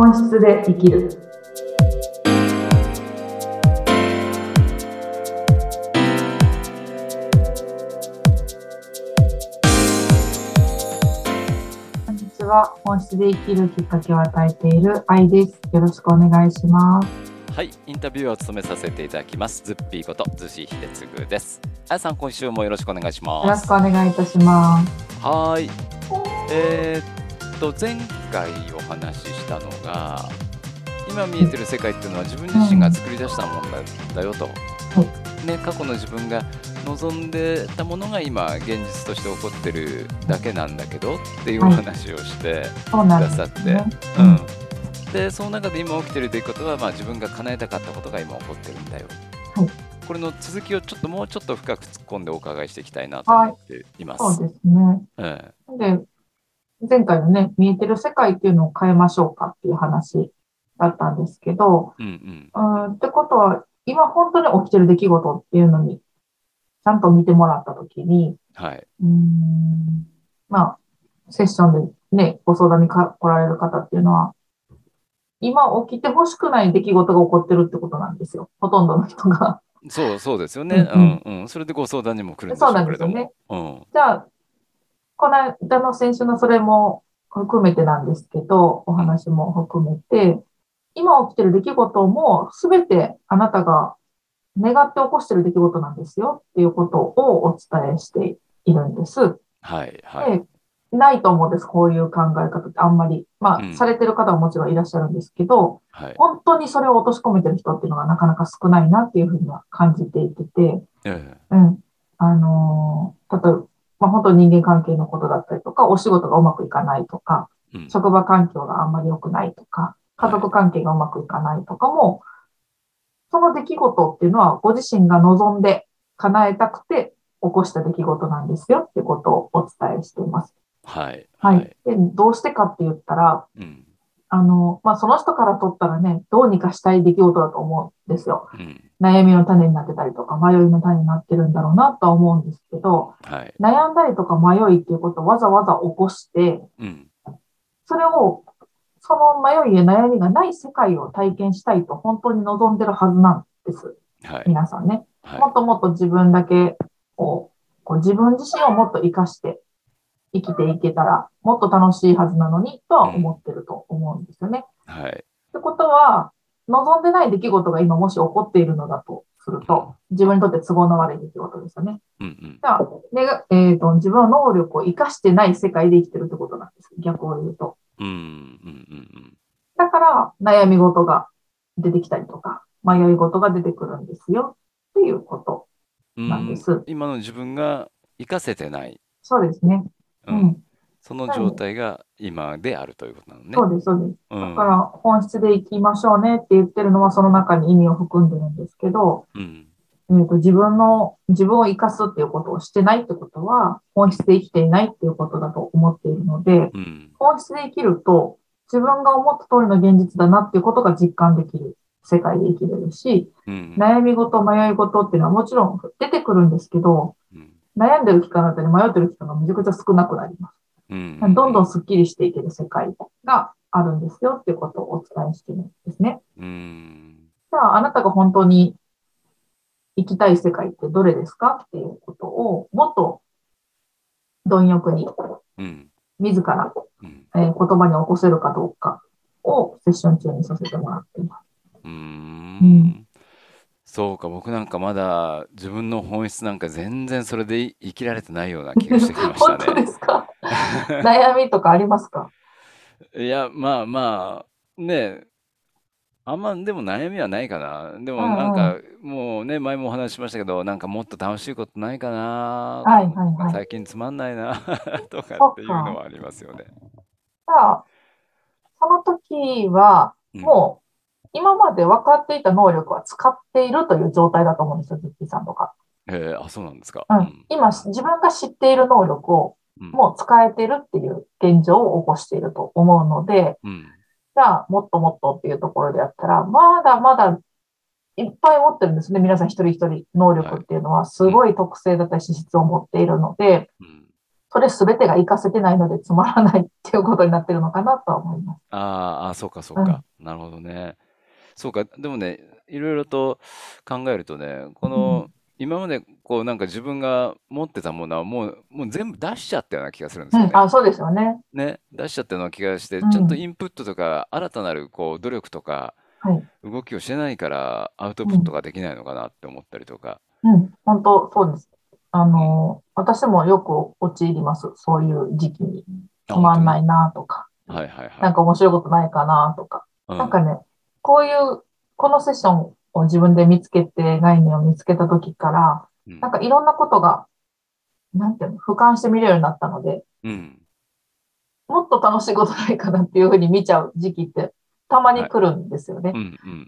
本質で生きる。こんにちは。本質で生きるきっかけを与えている愛です。よろしくお願いします。はい、インタビューを務めさせていただきます。ズッピーこと、ズシヒデツグです。あやさん、今週もよろしくお願いしよます。ろしくお願いいたします。はーい。えーっと、前回お話ししたのが、今見えてる世界っていうのは自分自身が作り出したものだよと。ね、過去の自分が望んでたものが今現実として起こってるだけなんだけどっていうお話をして、くださってね。うん、でその中で今起きてるということは、まあ、自分が叶えたかったことが今起こってるんだよ、はいこれの続きをちょっともうちょっと深く突っ込んでお伺いしていきたいなと思っています。そうですね。えで、前回のね、見えてる世界っていうのを変えましょうかっていう話だったんですけど、えうんうんうん、ってことは、今本当に起きてる出来事っていうのに、ちゃんと見てもらったときに、はいうん、まあ、セッションでね、ご相談にか来られる方っていうのは、今起きてほしくない出来事が起こってるってことなんですよ。ほとんどの人が。そうそうですよね、ううんんうんそれでご相談にも来るんでしょそうなうんけれども。ですよね。うんじゃあ、この間の先週のそれも含めてなんですけど、お話も含めて、今起きてる出来事もすべてあなたが願って起こしてる出来事なんですよっていうことをお伝えしているんです。はいはい。でないと思うんです、こういう考え方ってあんまり。まあ、うんされてる方はもちろんいらっしゃるんですけど、はい本当にそれを落とし込めてる人っていうのがなかなか少ないなっていうふうには感じていてて、えうん。あのー例えば、まあ、本当に人間関係のことだったりとか、お仕事がうまくいかないとか、えうん。職場環境があんまり良くないとか、家族関係がうまくいかないとかも、その出来事っていうのはご自身が望んで叶えたくて起こした出来事なんですよっていうことをお伝えしています。はい。はい。で、どうしてかって言ったら、うんあの、まあ、その人からとったらね、どうにかしたい出来事だと思うんですよ。うん悩みの種になってたりとか、迷いの種になってるんだろうなとは思うんですけど、はい悩んだりとか迷いっていうことをわざわざ起こして、うんそれを、その迷いや悩みがない世界を体験したいと本当に望んでるはずなんです。はい皆さんね。はいもっともっと自分だけを、こう自分自身をもっと活かして生きていけたら、もっと楽しいはずなのにとは思ってると思うんですよね。はいってことは、望んでない出来事が今もし起こっているのだとすると、自分にとって都合の悪い出来事ですよね。うんうんじゃあ、ねがえーと、自分の能力を活かしてない世界で生きてるってことなんです。逆を言うと。うんうんうんだから、悩み事が出てきたりとか、迷い事が出てくるんですよ。っていうこと。うんなんです今の自分が活かせてない、そうですね。ううんん。その状態が今であるということなのね。そうです、そうです。うんだから、本質で生きましょうねって言ってるのは、その中に意味を含んでるんですけど、うんえーと自分の、自分を生かすっていうことをしてないってことは、本質で生きていないっていうことだと思っているので、うん本質で生きると、自分が思った通りの現実だなっていうことが実感できる世界で生きれるし、うん悩み事、迷い事っていうのはもちろん出てくるんですけど、うん悩んでる期間だったり迷ってる期間がめちゃくちゃ少なくなります。うんどんどんスッキリしていける世界があるんですよっていうことをお伝えしてるんですね。うんじゃあ、あなたが本当に生きたい世界ってどれですかっていうことを、もっと貪欲にうん自ら、うんえー言葉に起こせるかどうかをセッション中にさせてもらっています。うんそうか僕なんかまだ自分の本質なんか全然それで生きられてないような気がしてきました 本当でね。すか？悩みとかありますか？いやまあまあねあんまでも悩みはないかな。でもなんかもうね前もお話ししましたけどなんかもっと楽しいことないかな。はいはいはい。最近つまんないな とかっていうのはありますよね。じゃあ、その時は、うんもう、今まで分かっていた能力は使っているという状態だと思うんですよ、ズッピーさんとか。えーあそうなんですか。うん。今、自分が知っている能力をうんもう使えてるっていう現状を起こしていると思うので、うんじゃあ、もっともっとっていうところでやったら、まだまだいっぱい持ってるんですね。皆さん一人一人能力っていうのはすごい特性だったり資質を持っているので、うんそれすべてが活かせてないのでつまらないっていうことになってるのかなとは思います。ああ、そうかそうか。なるほどね。そうか。でもね、いろいろと考えるとね、この、今までこうなんか自分が持ってたものはもう、もう全部出しちゃったような気がするんですよね。うん、あ、そうですよね。ね、出しちゃったような気がして、うんちゃんとインプットとか新たなるこう努力とかはい。動きをしてないからアウトプットができないのかなって思ったりとか。うん、本当そうです。あの、私もよく陥ります。そういう時期に？つまんないなとか、はいはいはい。なんか面白いことないかなとか。うんなんかね、こういう、このセッションを自分で見つけて、概念を見つけた時から、うんなんかいろんなことが、なんていうの、俯瞰して見れるようになったので、うん。もっと楽しいことないかなっていうふうに見ちゃう時期ってたまに来るんですよね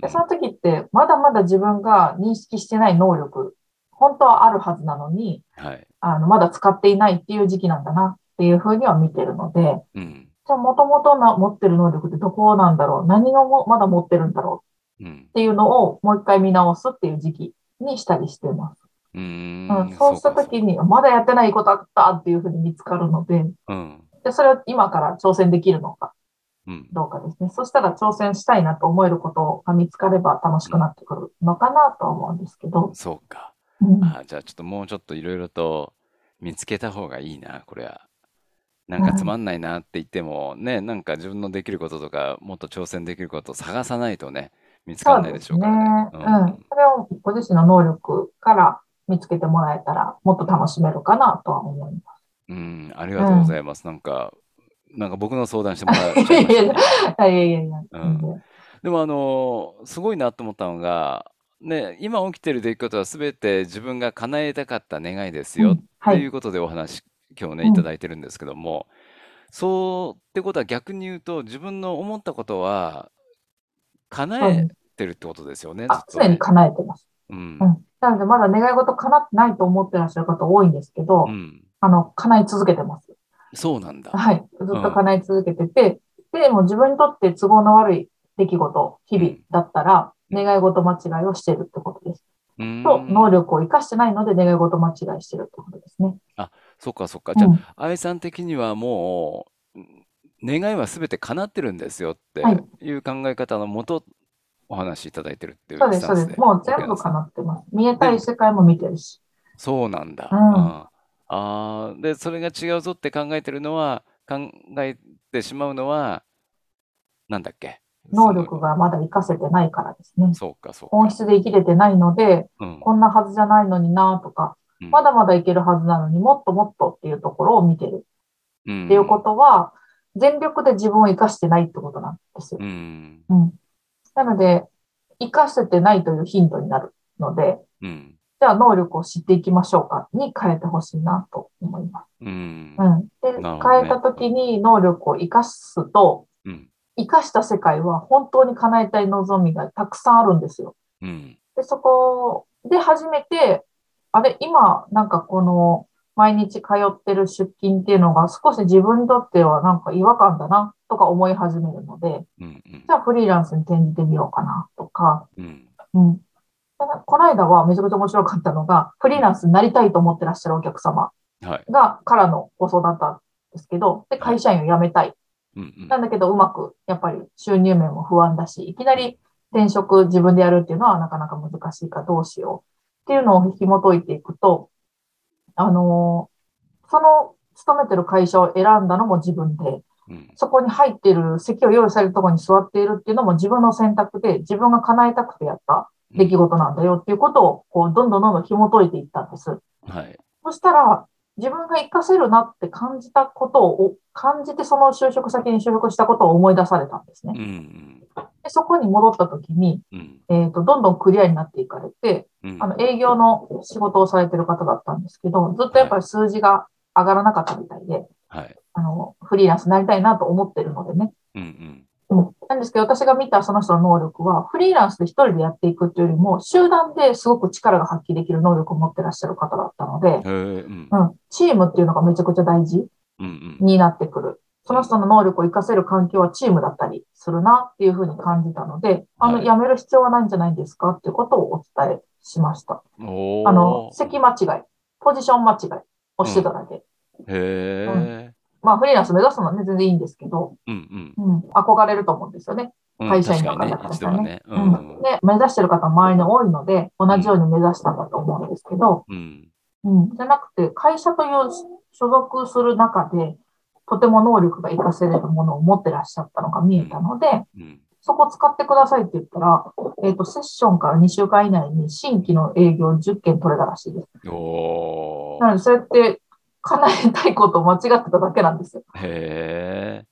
でその時って、まだまだ自分が認識してない能力、本当はあるはずなのに、はい。あの、まだ使っていないっていう時期なんだなっていうふうには見てるので、うん。じゃあ元々な持ってる能力ってどこなんだろう？何をもまだ持ってるんだろう？うん。っていうのをもう一回見直すっていう時期にしたりしてます。うんん。そうしたか時に、まだやってないことあったっていうふうに見つかるので、うん。でそれを今から挑戦できるのかうん。どうかですね。そしたら挑戦したいなと思えることが見つかれば楽しくなってくるのかなとは思うんですけど。そうか。うんあじゃあちょっともうちょっといろいろと見つけた方がいいな、これは。なんかつまんないなって言ってもね、なんか自分のできることとか、もっと挑戦できることを探さないとね、見つかんないでしょうからね。そう。うん。それをご自身の能力から見つけてもらえたら、もっと楽しめるかなとは思いまうん、うんありがとうございます。なんか、なんか僕の相談してもらっちゃいまいやいしたね。や いやいやいや。うんでもあのすごいなと思ったのが、ね、今起きてる出来事は全て自分が叶えたかった願いですようんはい。っていうことでお話、今日ね、うんいただいてるんですけども、そうってことは逆に言うと、自分の思ったことは叶えてるってことですよね、あ、ずっとね常に叶えてます。うんうん。なので、まだ願い事叶ってないと思ってらっしゃる方多いんですけど、うんあの、叶い続けてます。そうなんだ。はい。ずっと叶い続けてて、で、もう自分にとって都合の悪い出来事、日々だったら、うん願い事間違いをしてるってことです。うと、能力を活かしてないので、願い事間違いしてるってことですね。そっかそっか。じゃうんあ、愛さん的にはもう、うん願いは全て叶ってるんですよってはいいう考え方のもと、お話しいただいてるっていうそうです、スタンスそうです。もう全部かな叶ってます。見えたい世界も見てるし。そうなんだ。うんああーで、それが違うぞって考えてるのは、考えてしまうのは、なんだっけ？能力がまだ活かせてないからですね。そうか、そう本か。質で生きれてないので、うんこんなはずじゃないのになとか、うんまだまだいけるはずなのにもっともっとっていうところを見てるうんっていうことは、全力で自分を活かしてないってことなんですよ。うん。うん。なので、活かせてないというヒントになるので、うん。じゃあ能力を知っていきましょうかに変えてほしいなと思います。うん。うん。で、ね変えた時に能力を活かすと、うん。活かした世界は本当に叶えたい望みがたくさんあるんですよ。うん。で、そこで初めて、あれ、今、なんかこの、毎日通ってる出勤っていうのが少し自分にとってはなんか違和感だなとか思い始めるので、うん。うんじゃあフリーランスに転じてみようかなとか、うん。うん。この間はめちゃくちゃ面白かったのが、フリーランスになりたいと思ってらっしゃるお客様はい。が、からのご相談だったんですけど、で、会社員を辞めたい。なんだけど、うまく、やっぱり収入面も不安だし、いきなり転職自分でやるっていうのはなかなか難しいかどうしようっていうのを紐解いていくと、あのーその勤めてる会社を選んだのも自分で、うん。そこに入っている席を用意されるところに座っているっていうのも自分の選択で、自分が叶えたくてやった出来事なんだよっていうことを、こう、どんどんどんどん紐解いていったんです。はい。そしたら、自分が活かせるなって感じたことを、感じてその就職先に就職したことを思い出されたんですねうん。う。ん。でそこに戻った時に、うん。えっ、と、どんどんクリアになっていかれて、うん。あの、営業の仕事をされてる方だったんですけど、ずっとやっぱり数字が上がらなかったみたいで、はい。あの、フリーランスになりたいなと思ってるのでね。うん。うん。うんなんですけど、私が見たその人の能力は、フリーランスで一人でやっていくっていうよりも、集団ですごく力が発揮できる能力を持ってらっしゃる方だったので。うん。うん、チームっていうのがめちゃくちゃ大事うん。になってくる。その人の能力を活かせる環境はチームだったりするなっていうふうに感じたので、あの、はい辞める必要はないんじゃないですかっていうことをお伝えしました。あの、席間違い、ポジション間違いをしてただけ。へえ。まあ、フリーランス目指すのはね、全然いいんですけど、うんうん、憧れると思うんですよね。うん。会社員の確かにね方だったらねね。ううんん。で、目指してる方周りに多いので、同じように目指したんだと思うんですけど、うん。うん。じゃなくて、会社という所属する中で、とても能力が活かせれるものを持ってらっしゃったのが見えたので、うん。そこ使ってくださいって言ったら、えっ、と、セッションから2週間以内に新規の営業10件取れたらしいです。おーなので、そうやって叶えたいことを間違ってただけなんですよ。へえ。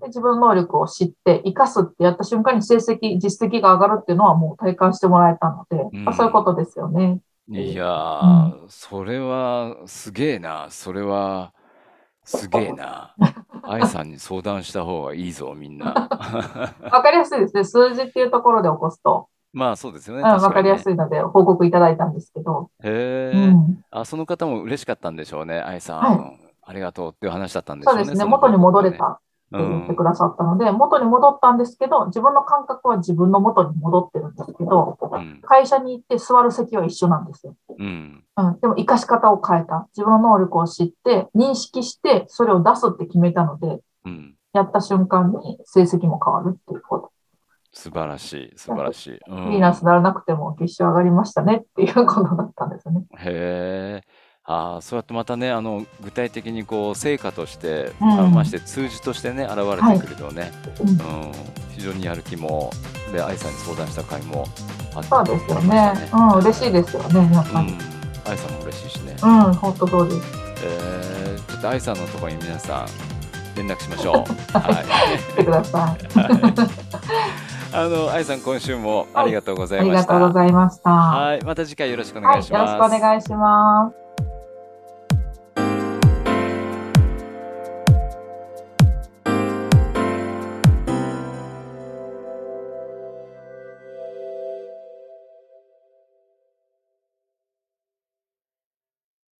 で自分の能力を知って、活かすってやった瞬間に成績、実績が上がるっていうのはもう体感してもらえたので、うんまあそういうことですよね。いやー、それはすげえな。それはすげえな。愛さんに相談した方がいいぞ、みんな。わかりやすいですね。数字っていうところで起こすと、まあそうですよね。うん、わかりやい。すいので報告いただいたんですけど、へえ。うん、あ、その方も嬉しかったんでしょうね。愛さん、はありがとうっていう話だったんでしょね。そううですね。の元に戻れねたってうん言ってくださったので、元に戻ったんですけど、自分の感覚は自分の元に戻ってるんですけど、うん。会社に行って座る席は一緒なんですよ。うん。うん、でも活かし方を変えた。自分の能力を知って、認識して、それを出すって決めたので、うん。やった瞬間に成績も変わるっていうこと。素晴らしい。素晴らしい。うんフリーランスにならなくても月収上がりましたねっていう ことだったんですね。へえ。ああ、そうやってまたね、あの具体的にこう成果として、うんあまして数字としてね、現れてくるとね、うんうん、非常にやる気も、で、愛さんに相談した回もそうですよ。ねうん、嬉しいですよね、皆さん。うん、愛さんも嬉しいしね。うん、本当そうです。えー、ちょっと愛さんのところに皆さん連絡しましょう。はい。来てください。あの愛さん今週もありがとうござありいました。がとうございました。ははい、また次回よろしくおい、願いよろしくします。お願いします。